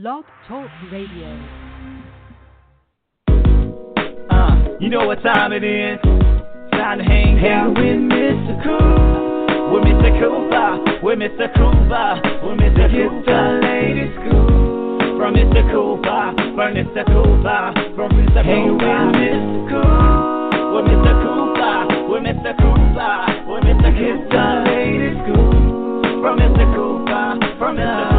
Blog Talk Radio. Uh, you know what time it is? Time to hang out with Mr. Cool. With Mr. Cooper, with Mr. Cooper, with Mr. Cooper. ladies school. From Mr. Cooper, from Mr. Cooper, from Mr. Hang with Mr. Cool. With Mr. Cooper, with Mr. Cooper, with Mr. Cooper. ladies school. From Mr. Cooper, from Mr. Cooper.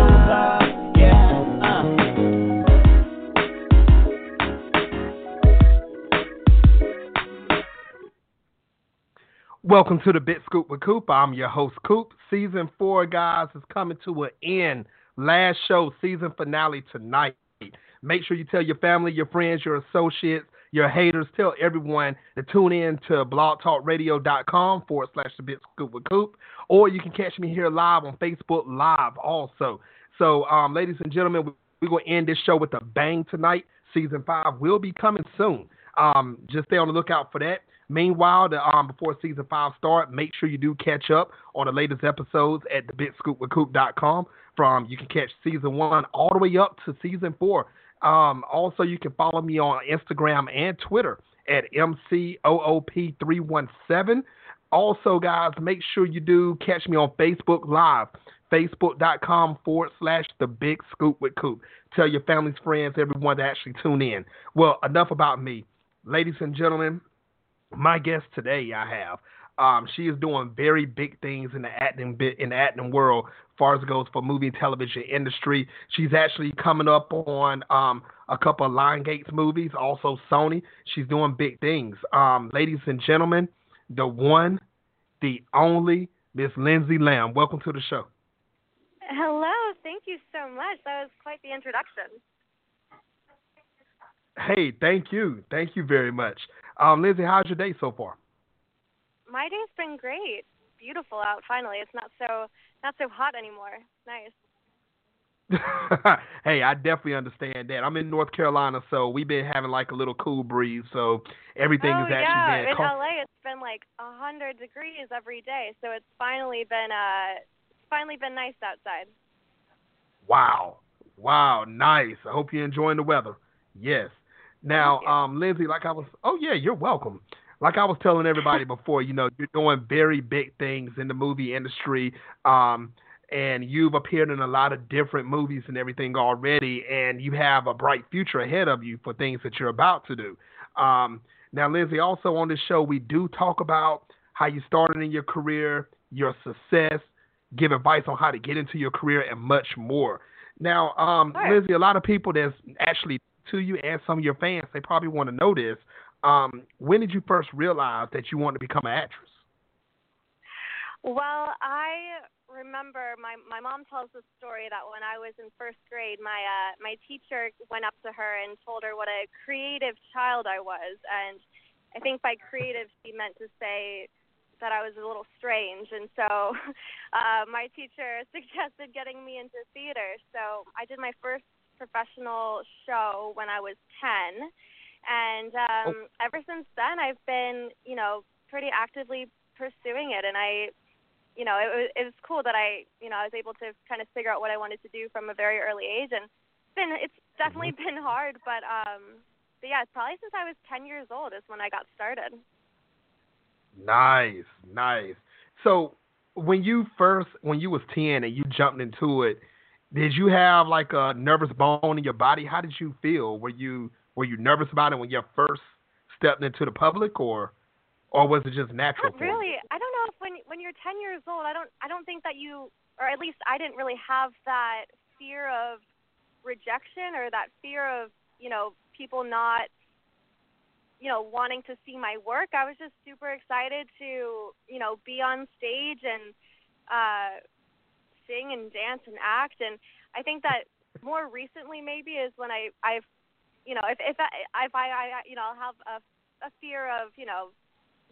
Welcome to the Big Scoop with Coop. I'm your host, Coop. Season four, guys, is coming to an end. Last show, season finale tonight. Make sure you tell your family, your friends, your associates, your haters, tell everyone to tune in to blogtalkradio.com forward slash the Big Scoop with Coop. Or you can catch me here live on Facebook Live also. So, um, ladies and gentlemen, we- we're going to end this show with a bang tonight. Season five will be coming soon. Um, just stay on the lookout for that. Meanwhile, the, um, before season five start, make sure you do catch up on the latest episodes at thebigscoopwithcoop.com. From you can catch season one all the way up to season four. Um, also, you can follow me on Instagram and Twitter at mcoop317. Also, guys, make sure you do catch me on Facebook Live, facebook.com forward slash the big scoop with Coop. Tell your families, friends, everyone to actually tune in. Well, enough about me. Ladies and gentlemen, my guest today I have. Um, she is doing very big things in the acting bit in the acting world, far as it goes for movie and television industry. She's actually coming up on um, a couple of Lionsgate movies, also Sony. She's doing big things. Um, ladies and gentlemen, the one, the only Miss Lindsay Lamb. Welcome to the show. Hello, thank you so much. That was quite the introduction. Hey, thank you, thank you very much. Um, Lindsay, how's your day so far? My day's been great. Beautiful out finally. It's not so not so hot anymore. Nice. hey, I definitely understand that. I'm in North Carolina, so we've been having like a little cool breeze, so everything oh is actually yeah, been in com- LA it's been like a hundred degrees every day, so it's finally been uh it's finally been nice outside. Wow. Wow, nice. I hope you're enjoying the weather. Yes. Now, um, Lindsay, like I was oh yeah, you're welcome. Like I was telling everybody before, you know, you're doing very big things in the movie industry. Um, and you've appeared in a lot of different movies and everything already, and you have a bright future ahead of you for things that you're about to do. Um, now, Lindsay, also on this show, we do talk about how you started in your career, your success, give advice on how to get into your career, and much more. Now, um, Sure. Lindsay, a lot of people that's actually to you and some of your fans, they probably want to know this. Um, when did you first realize that you wanted to become an actress? Well, I remember my my mom tells the story that when I was in first grade, my uh, my teacher went up to her and told her what a creative child I was, and I think by creative she meant to say that I was a little strange, and so uh, my teacher suggested getting me into theater. So I did my first professional show when I was ten, and um, ever since then I've been, you know, pretty actively pursuing it, and I you know, it was it was cool that I, you know, I was able to kind of figure out what I wanted to do from a very early age, and it's been it's definitely been hard, but um, but yeah, it's probably since I was 10 years old is when I got started. Nice, nice. So when you first, when you was ten and you jumped into it, did you have like a nervous bone in your body? How did you feel? Were you were you nervous about it when you first stepped into the public, or or was it just natural? Not for you? really. I don't know if when when you're 10 years old, I don't I don't think that you, or at least I didn't really have that fear of rejection or that fear of you know people not you know wanting to see my work. I was just super excited to you know be on stage and uh, sing and dance and act. And I think that more recently maybe is when I I've you know if if I if I, I you know I'll have a a fear of you know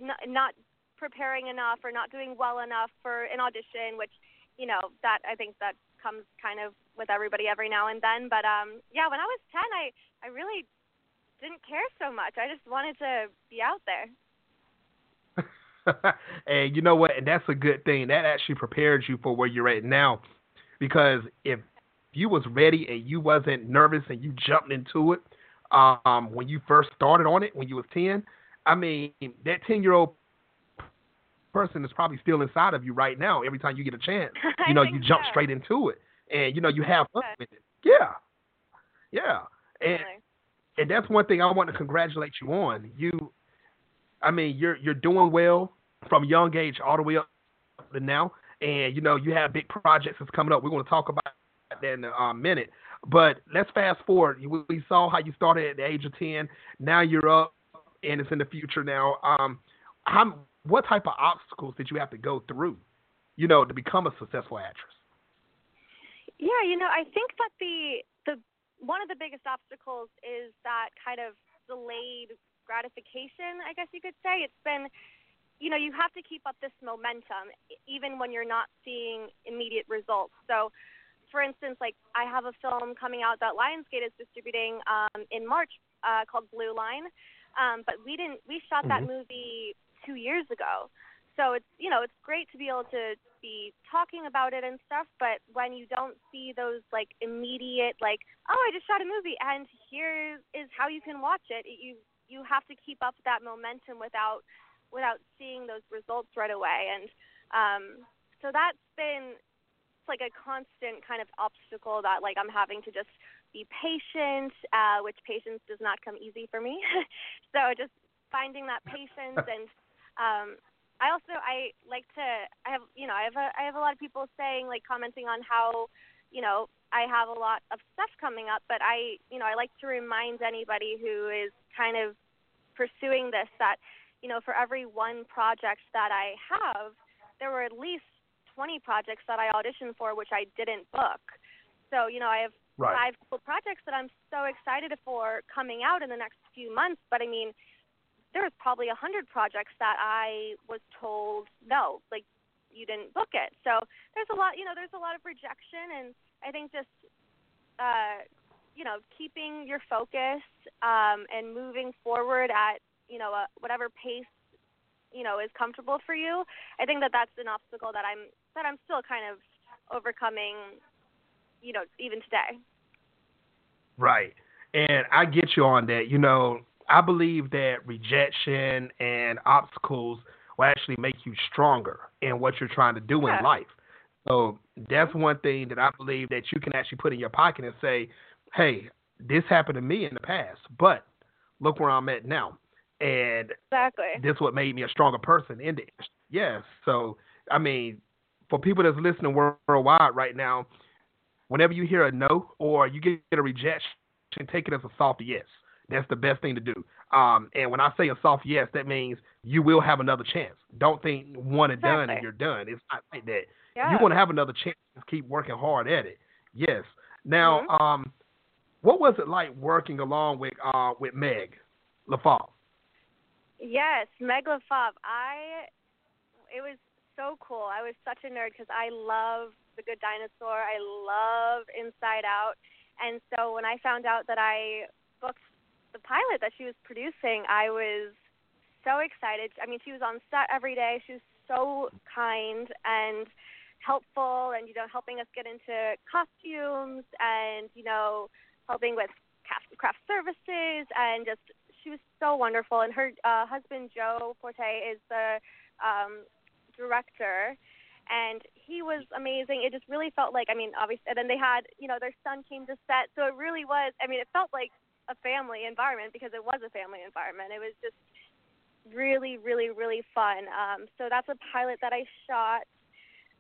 not, not preparing enough or not doing well enough for an audition, which you know that I think that comes kind of with everybody every now and then. But um, yeah, when I was ten, I I really didn't care so much. I just wanted to be out there. and you know what? And that's a good thing. That actually prepares you for where you're at now. Because if you was ready and you wasn't nervous and you jumped into it um, when you first started on it when you was ten, I mean that ten year old person is probably still inside of you right now. Every time you get a chance, you know you jump so. straight into it and you know you have fun with it. Yeah, yeah, and and that's one thing I want to congratulate you on. You, I mean, you're you're doing well from young age all the way up to now, and you know you have big projects that's coming up. We're going to talk about that in a uh, minute. But let's fast forward. We- saw how you started at the age of ten. Now you're up, and it's in the future now. Um, how what type of obstacles did you have to go through, you know, to become a successful actress? Yeah, you know, I think that the the one of the biggest obstacles is that kind of delayed gratification, I guess you could say. It's been you know, you have to keep up this momentum even when you're not seeing immediate results. So, for instance, like I have a film coming out that Lionsgate is distributing um, in March uh, called Blue Line, um, but we didn't. We shot that Mhm. movie two years ago, so it's you know it's great to be able to be talking about it and stuff. But when you don't see those like immediate like oh I just shot a movie and here is how you can watch it, you you have to keep up that momentum without without seeing those results right away. And um, so that's been it's like a constant kind of obstacle that like I'm having to just be patient, uh, which patience does not come easy for me. so just finding that patience and um, I also I like to I have you know I have a I have a lot of people saying like commenting on how you know I have a lot of stuff coming up, but I you know I like to remind anybody who is kind of pursuing this that you know, for every one project that I have, there were at least 20 projects that I auditioned for which I didn't book. So, you know, I have Right. five cool projects that I'm so excited for coming out in the next few months. But I mean, there was probably a hundred projects that I was told no, like you didn't book it. So there's a lot, you know, there's a lot of rejection, and I think just, uh, you know, keeping your focus um, and moving forward at you know a, whatever pace you know is comfortable for you. I think that that's an obstacle that I'm that I'm still kind of overcoming. You know, even today. Right. And I get you on that. You know, I believe that rejection and obstacles will actually make you stronger in what you're trying to do Yeah. in life. So that's one thing that I believe that you can actually put in your pocket and say, hey, this happened to me in the past, but look where I'm at now. And Exactly. this what made me a stronger person in the industry. Yes. So I mean, for people that's listening worldwide right now, whenever you hear a no or you get a rejection, take it as a soft yes. That's the best thing to do. Um, and when I say a soft yes, that means you will have another chance. Don't think one and done and you're done. It's not like that. Yeah. You want to have another chance. Just keep working hard at it. Yes. Now, Mhm. um, what was it like working along with uh with Meg LeFauve? Yes, Meg LeFauve. I it was so cool. I was such a nerd because I love The Good Dinosaur. I love Inside Out, and so when I found out that I booked the pilot that she was producing, I was so excited. I mean, she was on set every day. She was so kind and helpful, and you know, helping us get into costumes and you know, helping with craft services and just she was so wonderful and her uh husband Joe Forte is the um director and he was amazing. It just really felt like I mean obviously and then they had, you know, their son came to set. So it really was I mean it felt like a family environment because it was a family environment. It was just really really really fun. Um so that's a pilot that I shot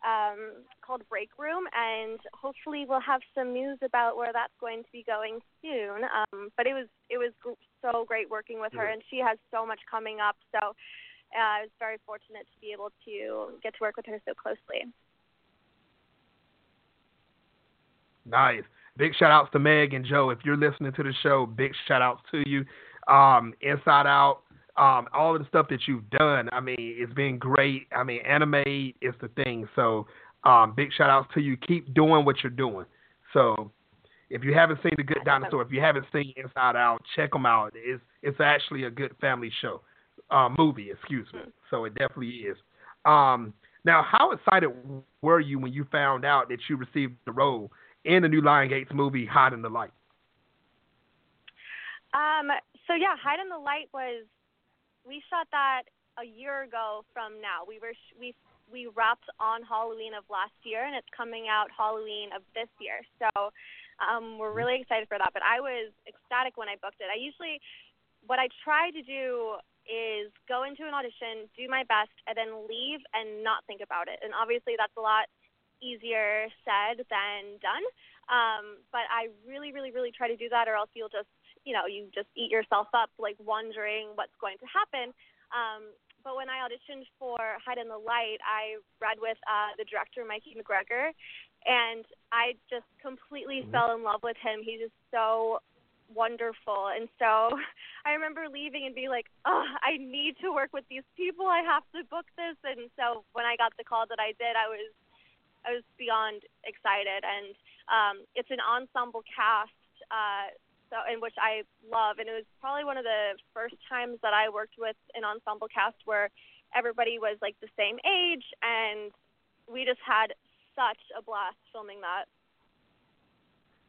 um, called Break Room, and hopefully we'll have some news about where that's going to be going soon. Um, but it was it was so great working with her, and she has so much coming up. So uh, I was very fortunate to be able to get to work with her so closely. Nice. Big shout outs to Meg and Joe. If you're listening to the show, big shout outs to you. Um, Inside Out, um, all of the stuff that you've done. I mean, it's been great. I mean, anime is the thing. So, um, big shout outs to you. Keep doing what you're doing. So, if you haven't seen The Good Dinosaur, if you haven't seen Inside Out, check them out. It's it's actually a good family show, uh, movie, excuse me. So it definitely is. Um, now, how excited were you when you found out that you received the role in the new Lionsgate movie, Hide in the Light? Um, so yeah, Hide in the Light was we shot that a year ago from now. We were we we wrapped on Halloween of last year, and it's coming out Halloween of this year. So um, we're really excited for that. But I was ecstatic when I booked it. I usually what I try to do is go into an audition, do my best, and then leave and not think about it. And obviously, that's a lot easier said than done. Um, but I really, really, really try to do that, or else you'll just, you know, you just eat yourself up, like wondering what's going to happen. Um, but when I auditioned for Hide in the Light, I read with uh, the director Mikey McGregor, and I just completely mm-hmm. fell in love with him. He's just so wonderful. And so I remember leaving and being like, oh, I need to work with these people. I have to book this. And so when I got the call that I did, I was I was beyond excited. And um, it's an ensemble cast. Uh, so in which I love, and it was probably one of the first times that I worked with an ensemble cast where everybody was like the same age, and we just had such a blast filming that.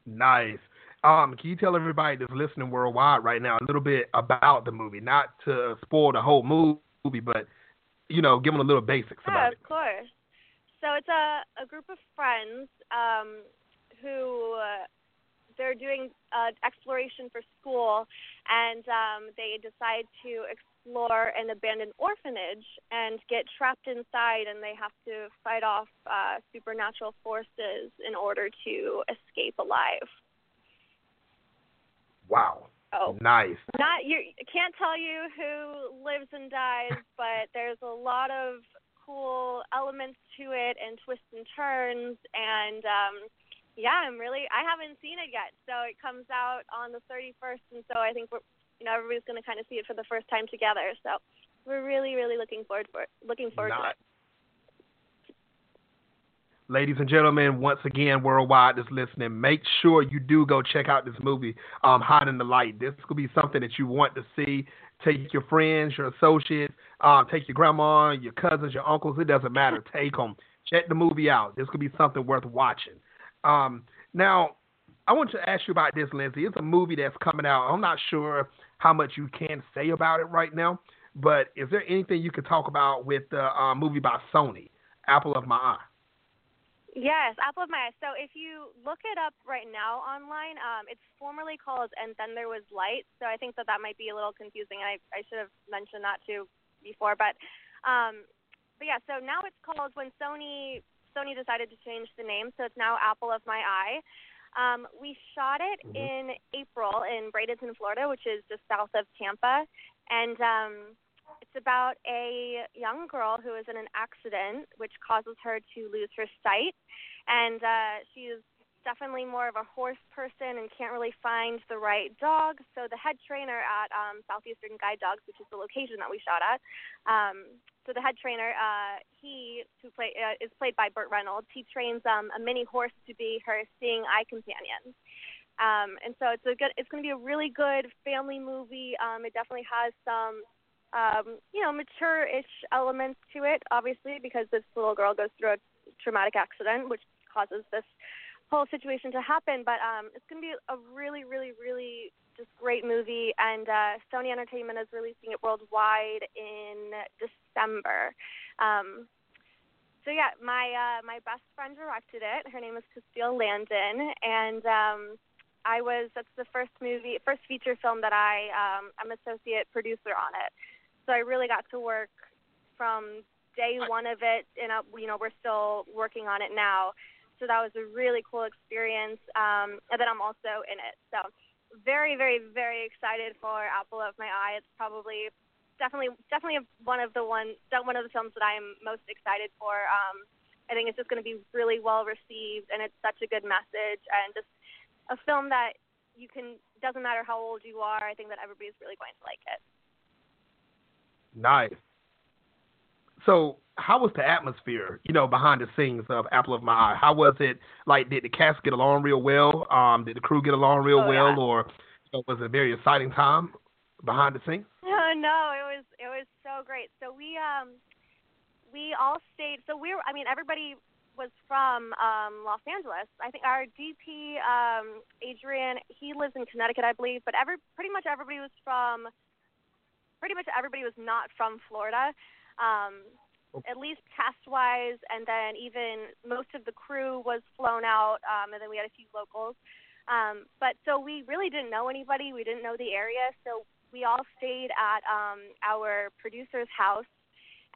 Nice. Um, can you tell everybody that's listening worldwide right now a little bit about the movie? Not to spoil the whole movie, but you know, give them a little basics yeah, about it. Of course. So it's a a group of friends um, who uh, they're doing uh, exploration for school, and um, they decide to explore an abandoned orphanage and get trapped inside, and they have to fight off uh, supernatural forces in order to escape alive. Wow. Oh, nice. Not you. Can't tell you who lives and dies, but there's a lot of cool elements to it and twists and turns, and um, yeah, I'm really. I haven't seen it yet, so it comes out on the 31st, and so I think we're, you know, everybody's going to kind of see it for the first time together. So we're really, really looking forward for it, looking forward Not. to it. Ladies and gentlemen, once again, worldwide that's listening, make sure you do go check out this movie, um, Hide in the Light. This could be something that you want to see. Take your friends, your associates, um, take your grandma, your cousins, your uncles. It doesn't matter. Take them. Check the movie out. This could be something worth watching. Um, now, I want to ask you about this, Lindsay. It's a movie that's coming out. I'm not sure how much you can say about it right now, but is there anything you could talk about with the uh, movie by Sony, Apple of My Eye? Yes, Apple of My Eye. So if you look it up right now online, um, it's formerly called And Then There Was Light. So I think that that might be a little confusing. I, I should have mentioned that too before. But, um, but yeah, so now it's called when Sony Sony decided to change the name, so it's now Apple of My Eye. Um, we shot it mm-hmm. in April in Bradenton, Florida, which is just south of Tampa, and um, it's about a young girl who is in an accident, which causes her to lose her sight, and uh, she's definitely more of a horse person and can't really find the right dog. So the head trainer at um, Southeastern Guide Dogs, which is the location that we shot at, um, so the head trainer, uh, he who play uh, is played by Burt Reynolds. He trains um, a mini horse to be her seeing eye companion. Um, and so it's a good. It's going to be a really good family movie. Um, it definitely has some, um, you know, mature-ish elements to it, obviously, because this little girl goes through a traumatic accident, which causes this whole situation to happen. But um, it's going to be a really, really, really just great movie, and uh, Sony Entertainment is releasing it worldwide in December. Um, so yeah, my uh, my best friend directed it. Her name is Castille Landon, and um, I was that's the first movie, first feature film that I um, I'm associate producer on it. So I really got to work from day one of it, and uh, you know we're still working on it now. So that was a really cool experience, um, and then I'm also in it. So very, very, very excited for Apple of My Eye. It's probably definitely definitely one of the one one of the films that I'm most excited for. Um, I think it's just going to be really well received, and it's such a good message, and just a film that you can doesn't matter how old you are. I think that everybody's really going to like it. Nice. So, how was the atmosphere, you know, behind the scenes of Apple of My Eye? How was it? Like, did the cast get along real well? Um, did the crew get along real oh, well, yeah. or you know, was it a very exciting time behind the scenes? No, no, it was it was so great. So we um we all stayed. So we were. I mean, everybody was from um, Los Angeles. I think our DP um, Adrian, he lives in Connecticut, I believe, but every pretty much everybody was from pretty much everybody was not from Florida. Um. At least cast wise and then even most of the crew was flown out um and then we had a few locals. Um but so we really didn't know anybody. We didn't know the area. So we all stayed at um our producer's house.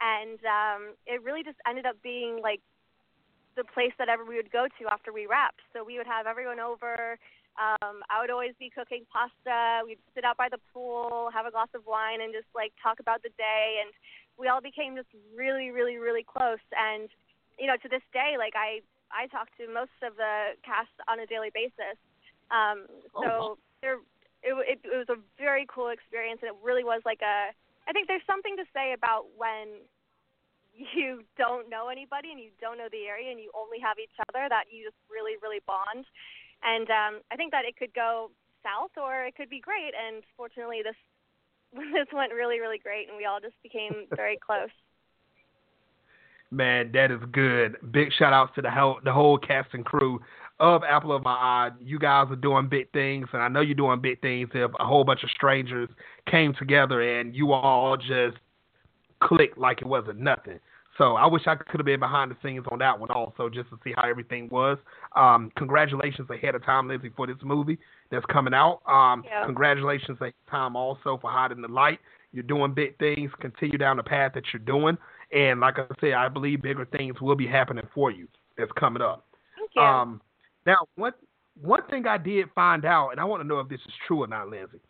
And um it really just ended up being like the place that ever we would go to after we wrapped. So we would have everyone over. Um I would always be cooking pasta. We'd sit out by the pool have a glass of wine and just like talk about the day. And we all became just really, really, really close. And you know, to this day, like I, I talk to most of the cast on a daily basis. Um, so Oh, there, it, it, it was a very cool experience, and it really was like a. I think there's something to say about when you don't know anybody and you don't know the area and you only have each other that you just really, really bond. And um, I think that it could go south or it could be great. And fortunately, this this went really, really great, and we all just became very close. Man, that is good. Big shout outs to the whole the whole cast and crew of Apple of My Eye. You guys are doing big things, and I know you're doing big things if a whole bunch of strangers came together and you all just clicked like it wasn't nothing. So I wish I could have been behind the scenes on that one also, just to see how everything was. Um, congratulations ahead of time, Lindsay, for this movie that's coming out. Um, Yeah. Congratulations ahead of time also for Hide in the Light. You're doing big things. Continue down the path that you're doing. And like I said, I believe bigger things will be happening for you that's coming up. Thank you. Um, now, one one thing I did find out, and I want to know if this is true or not, Lindsay.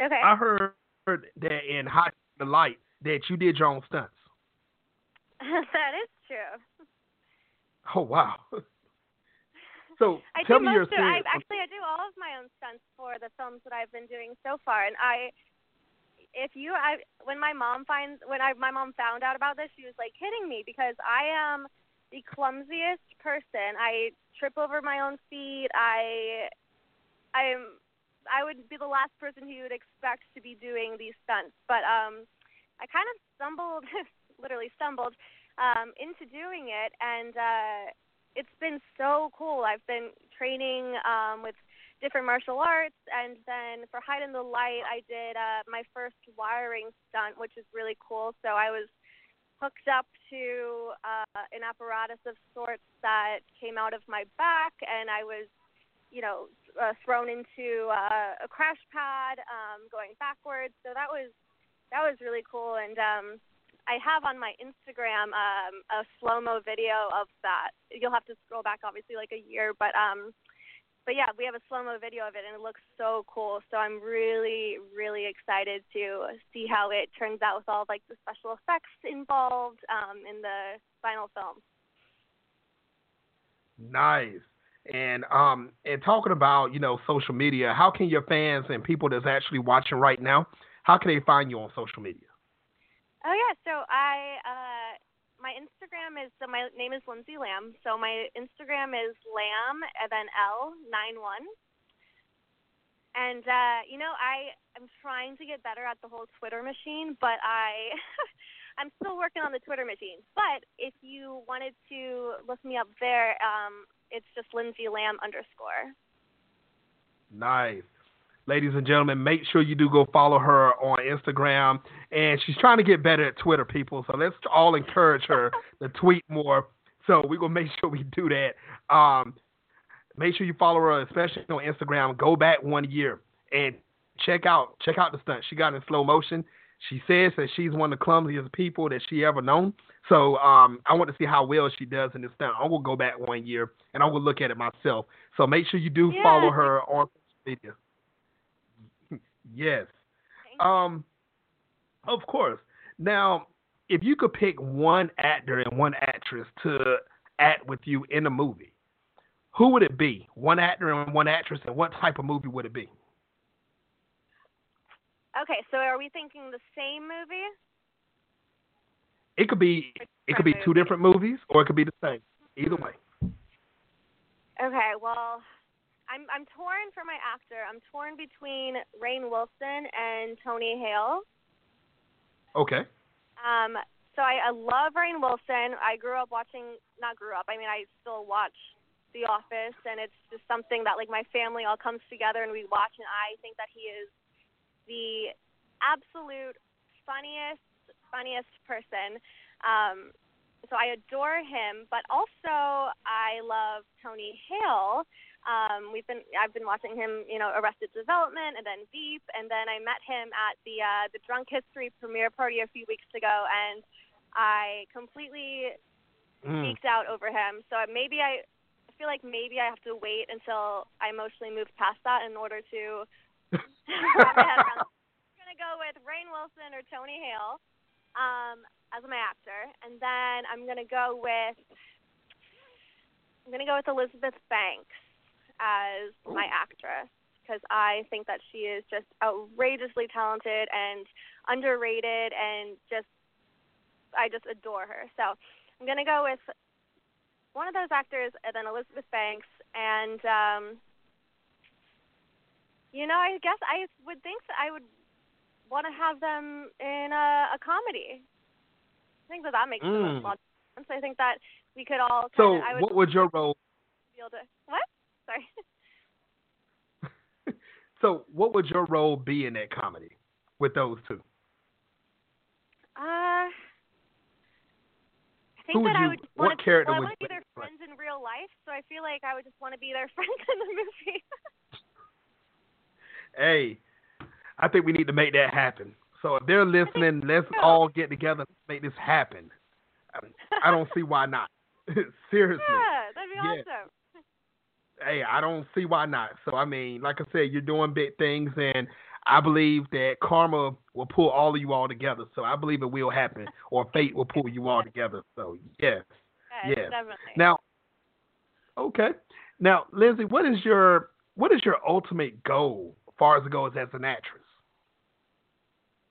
okay. I heard that in Hot the Light that you did your own stunts. that is true. Oh wow! So I tell do me your most of, I actually I do all of my own stunts for the films that I've been doing so far, and I. If you, I, when my mom finds, when I, my mom found out about this, she was like hitting me because I am the clumsiest person. I trip over my own feet. I, I am, I would be the last person who you would expect to be doing these stunts. But um, I kind of stumbled, literally stumbled, um, into doing it, and uh, it's been so cool. I've been training um, with different martial arts, and then for Hide in the Light, I did uh, my first wiring stunt, which is really cool. So I was hooked up to uh, an apparatus of sorts that came out of my back, and I was, you know, uh, thrown into uh, a crash pad, um, going backwards. So that was that was really cool, and um, I have on my Instagram um, a slow mo video of that. You'll have to scroll back, obviously, like a year, but um, but yeah, we have a slow mo video of it, and it looks so cool. So I'm really, really excited to see how it turns out with all like the special effects involved um, in the final film. Nice. And um and talking about, you know, social media, how can your fans and people that's actually watching right now, how can they find you on social media? Oh yeah, so I uh my Instagram is so my name is Lindsay Lamb. So my Instagram is lamb and then L nine one. And uh, you know, I am trying to get better at the whole Twitter machine, but I I'm still working on the Twitter machine. But if you wanted to look me up there, um, it's just Lindsay Lamb underscore. Nice. Ladies and gentlemen, make sure you do go follow her on Instagram. And she's trying to get better at Twitter, people. So let's all encourage her to tweet more. So we're going to make sure we do that. Um, make sure you follow her, especially on Instagram. Go back one year and check out check out the stunt she got in slow motion. She says that she's one of the clumsiest people that she ever known. So um, I want to see how well she does in this stunt. I'm gonna go back one year and I'm gonna look at it myself. So make sure you do Yeah. follow her on social media. Yes. Um, of course. Now, if you could pick one actor and one actress to act with you in a movie, who would it be? One actor and one actress, and what type of movie would it be? Okay, so are we thinking the same movie? It could be it could be two different movies, or it could be the same. Either way. Okay, well, I'm I'm torn for my actor. I'm torn between Rainn Wilson and Tony Hale. Okay. Um, so I, I love Rainn Wilson. I grew up watching, not grew up. I mean, I still watch The Office, and it's just something that like my family all comes together and we watch. And I think that he is the absolute funniest, funniest person. Um, so I adore him, but also I love Tony Hale. Um, we've been I've been watching him, you know, Arrested Development and then Veep, and then I met him at the uh, the Drunk History premiere party a few weeks ago, and I completely mm. geeked out over him. So maybe I, I feel like maybe I have to wait until I emotionally move past that in order to wrap my head around. I'm gonna go with Rainn Wilson or Tony Hale. Um, as my actor, and then I'm gonna go with I'm gonna go with Elizabeth Banks as my actress because I think that she is just outrageously talented and underrated, and just I just adore her. So I'm gonna go with one of those actors, and then Elizabeth Banks, and um, you know, I guess I would think that I would want to have them in a, a comedy. I think that that makes mm. the most sense. I think that we could all. Kinda, so, would what would your role? Be able to, what? Sorry. so, what would your role be in that comedy with those two? Uh, I think Who that I would what want to, character well, would I want to be their friends in real life, so I feel like I would just want to be their friends in the movie. hey, I think we need to make that happen. So if they're listening, let's all get together and make this happen. I don't see why not. Seriously. Yeah, that'd be yeah. awesome. Hey, I don't see why not. So I mean, like I said, you're doing big things, and I believe that karma will pull all of you all together. So I believe it will happen, or fate will pull you all together. So yeah, yeah, yeah. definitely. Now, okay. Now, Lindsay, what is your what is your ultimate goal as far as it goes as an actress?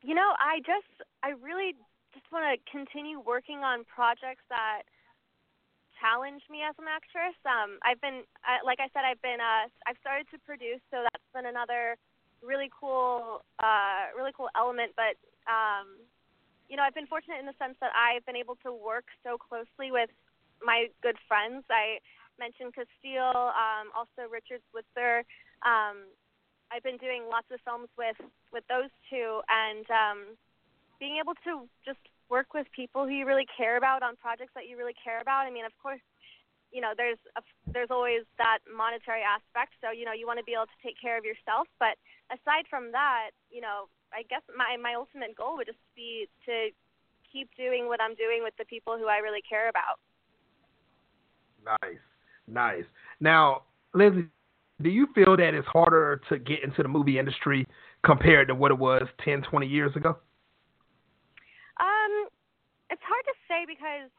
You know, I just, I really just want to continue working on projects that challenge me as an actress. Um, I've been, I, like I said, I've been, uh, I've started to produce, so that's been another really cool, uh, really cool element. But, um, you know, I've been fortunate in the sense that I've been able to work so closely with my good friends. I mentioned Castille, um, also Richard Switzer. Um, I've been doing lots of films with with those two, and um, being able to just work with people who you really care about on projects that you really care about. I mean, of course, you know, there's a, there's always that monetary aspect. So you know, you want to be able to take care of yourself. But aside from that, you know, I guess my my ultimate goal would just be to keep doing what I'm doing with the people who I really care about. Nice, nice. Now, Lindsay, do you feel that it's harder to get into the movie industry compared to what it was 10, 20 years ago? Um, it's hard to say because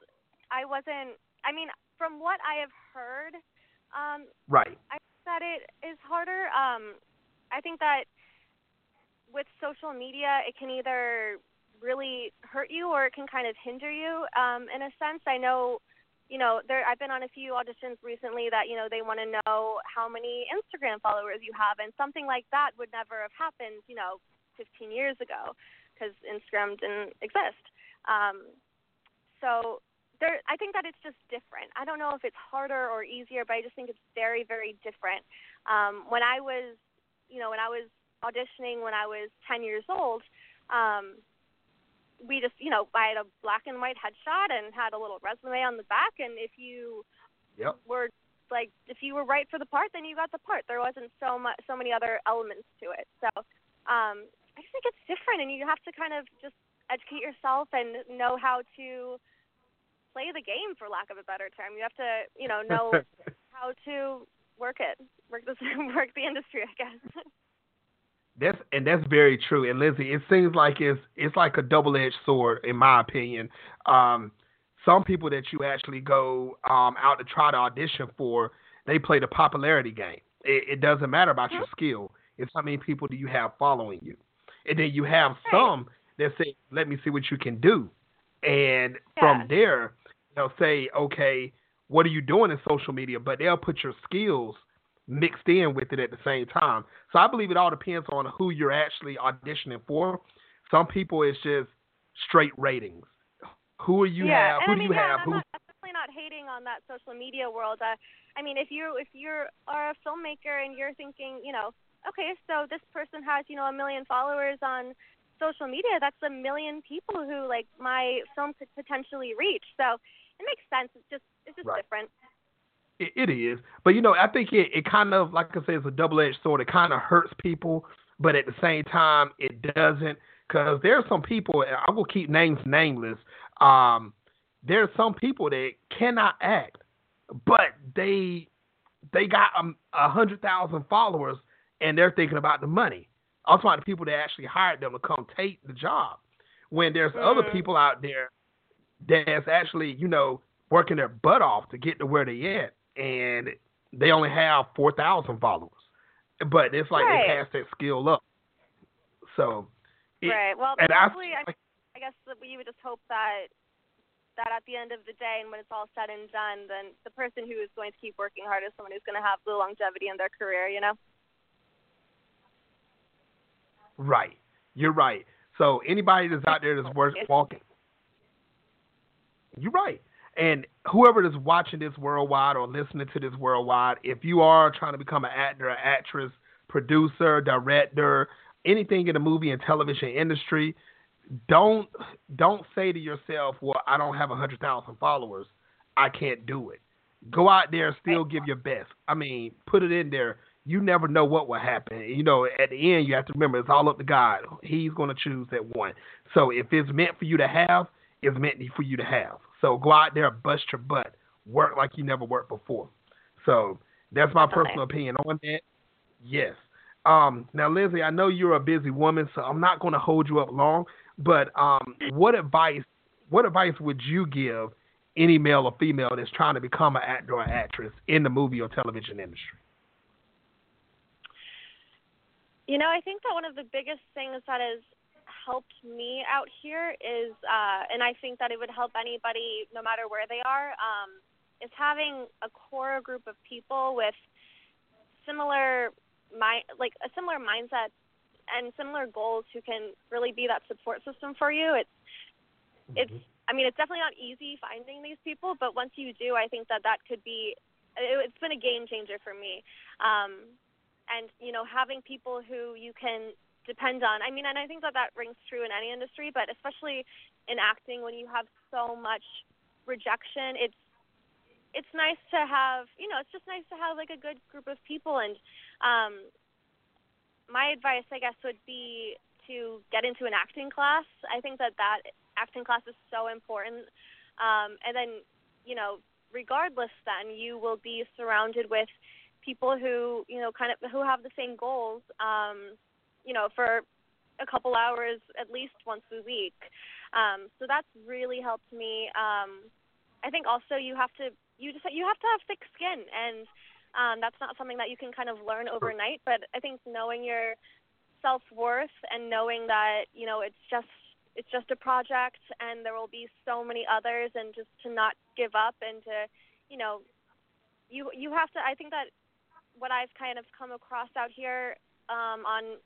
I wasn't. I mean, from what I have heard, um, right, I think that it is harder. Um, I think that with social media, it can either really hurt you or it can kind of hinder you. Um, in a sense, I know you know, there I've been on a few auditions recently that, you know, they want to know how many Instagram followers you have and something like that would never have happened, you know, 15 years ago because Instagram didn't exist. Um, so there I think that it's just different. I don't know if it's harder or easier, but I just think it's very very different. Um, when I was, you know, when I was auditioning when I was 10 years old, um, we just, you know, I had a black and white headshot and had a little resume on the back, and if you yep. were like, if you were right for the part, then you got the part. There wasn't so much, so many other elements to it. So, um, I just think it's different, and you have to kind of just educate yourself and know how to play the game, for lack of a better term. You have to, you know, know how to work it, work this, work the industry, I guess. That's and that's very true. And Lizzie, it seems like it's it's like a double edged sword, in my opinion. Um, some people that you actually go um, out to try to audition for, they play the popularity game. It, it doesn't matter about your skill. It's how many people do you have following you, and then you have some that say, "Let me see what you can do," and yeah. from there they'll say, "Okay, what are you doing in social media?" But they'll put your skills mixed in with it at the same time. So I believe it all depends on who you're actually auditioning for. Some people it's just straight ratings. Who are you yeah, have? Who I do mean, you yeah, have? I'm, Who? not, I'm definitely not hating on that social media world. Uh, I mean, if you if you are a filmmaker and you're thinking, you know, okay, so this person has you know a million followers on social media, that's a million people who like my film could potentially reach. So it makes sense. It's just it's just Right. different. It, it is, but you know, I think it, it kind of, like I said, it's a double edged sword. It kind of hurts people, but at the same time, it doesn't. Because there are some people, I will keep names nameless. Um, there are some people that cannot act, but they they got um, a hundred thousand followers, and they're thinking about the money. I'm talking about the people that actually hired them to come take the job. When there's other Mhm. people out there that's actually, you know, working their butt off to get to where they at, and they only have four thousand followers, but it's like Right. they passed that skill up. So, it, right. Well, and I, probably I, I guess that you would just hope that that at the end of the day and when it's all said and done, then the person who is going to keep working hard is someone who's going to have the longevity in their career. You know. right, you're right. So anybody that's out there that's worth walking, you're right. And whoever is watching this worldwide or listening to this worldwide, if you are trying to become an actor, an actress, producer, director, anything in the movie and television industry, don't don't say to yourself, "Well, I don't have a hundred thousand followers, I can't do it." Go out there still give your best. I mean, put it in there. You never know what will happen. You know, at the end, you have to remember it's all up to God. He's going to choose that one. So if it's meant for you to have, it's meant for you to have. So go out there, bust your butt, work like you never worked before. So that's my Definitely. personal opinion on that. Yes. Um, now, Lindsay, I know you're a busy woman, so I'm not going to hold you up long. But um, what advice? What advice would you give any male or female that's trying to become an actor or actress in the movie or television industry? You know, I think that one of the biggest things that has helped me out here is, uh, and I think that it would help anybody, no matter where they are, um, is having a core group of people with similar, mi- like a similar mindset and similar goals who can really be that support system for you. It's, it's, I mean, it's definitely not easy finding these people, but once you do, I think that that could be, it, it's been a game changer for me. Um, and you know having people who you can depend on. I mean and i think that that rings true in any industry but especially in acting when you have so much rejection it's it's nice to have you know it's just nice to have like a good group of people. And um my advice i guess would be to get into an acting class. I think that that acting class is so important. Um and then you know regardless then you will be surrounded with people who you know kind of who have the same goals. Um you know for a couple hours at least once a week. Um so that's really helped me. Um i think also you have to you just you have to have thick skin and um that's not something that you can kind of learn overnight but i think knowing your self worth and knowing that you know it's just it's just a project and there will be so many others and just to not give up and to you know you you have to i think that what I've kind of come across out here um, on,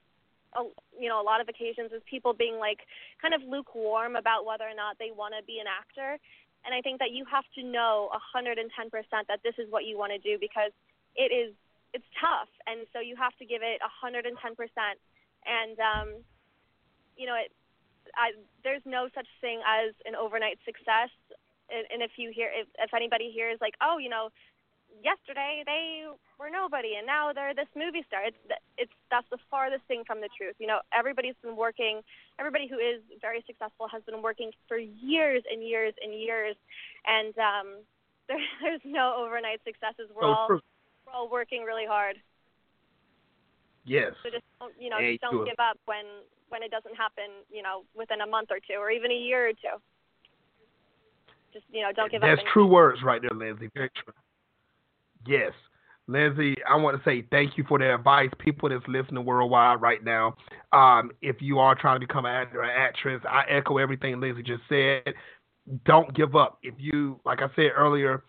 you know, a lot of occasions is people being like kind of lukewarm about whether or not they want to be an actor. And I think that you have to know 110% that this is what you want to do because it is it's tough, and so you have to give it 110%. And um, you know, it I, there's no such thing as an overnight success. And, and if you hear, if, if anybody here is like, oh, you know, yesterday they were nobody and now they're this movie star it's it's that's the farthest thing from the truth you know everybody's been working everybody who is very successful has been working for years and years and years and um there, there's no overnight successes we're So all true. we're all working really hard Yes. so just don't you know just don't give up when when it doesn't happen you know within a month or two or even a year or two just you know don't give That's up That's true words right there, Lindsay. Very true. Yes. Lindsay, I want to say thank you for the advice. People that's listening worldwide right now, um, if you are trying to become an actor or actress, I echo everything Lindsay just said. Don't give up. If you, like I said earlier,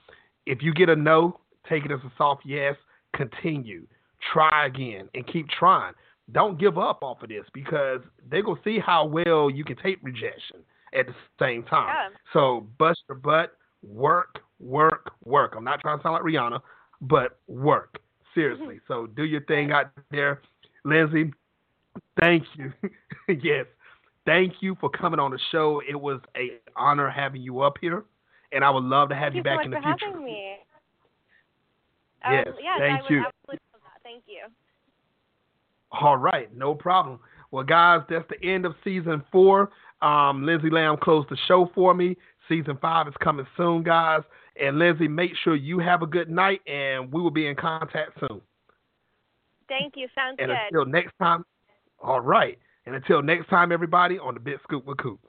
if you get a no, take it as a soft yes. Continue. Try again and keep trying. Don't give up off of this because they're going to see how well you can take rejection. at the same time. Yeah. So bust your butt, work, work, work. I'm not trying to sound like Rihanna, but work. Seriously. so do your thing out there. Lindsay, thank you. yes. Thank you for coming on the show. It was a honor having you up here. And I would love to have you you back so in the for future. having me. Yes, Um, yes, thank I you. absolutely love that. Thank you. All right, no problem. Well, guys, that's the end of season four. Um, Lindsay Lamb closed the show for me. Season five is coming soon, guys. And Lindsay, make sure you have a good night, and we will be in contact soon. Thank you. Sounds And good. until next time, all right. And until next time, everybody, on the Big Scoop with Coop.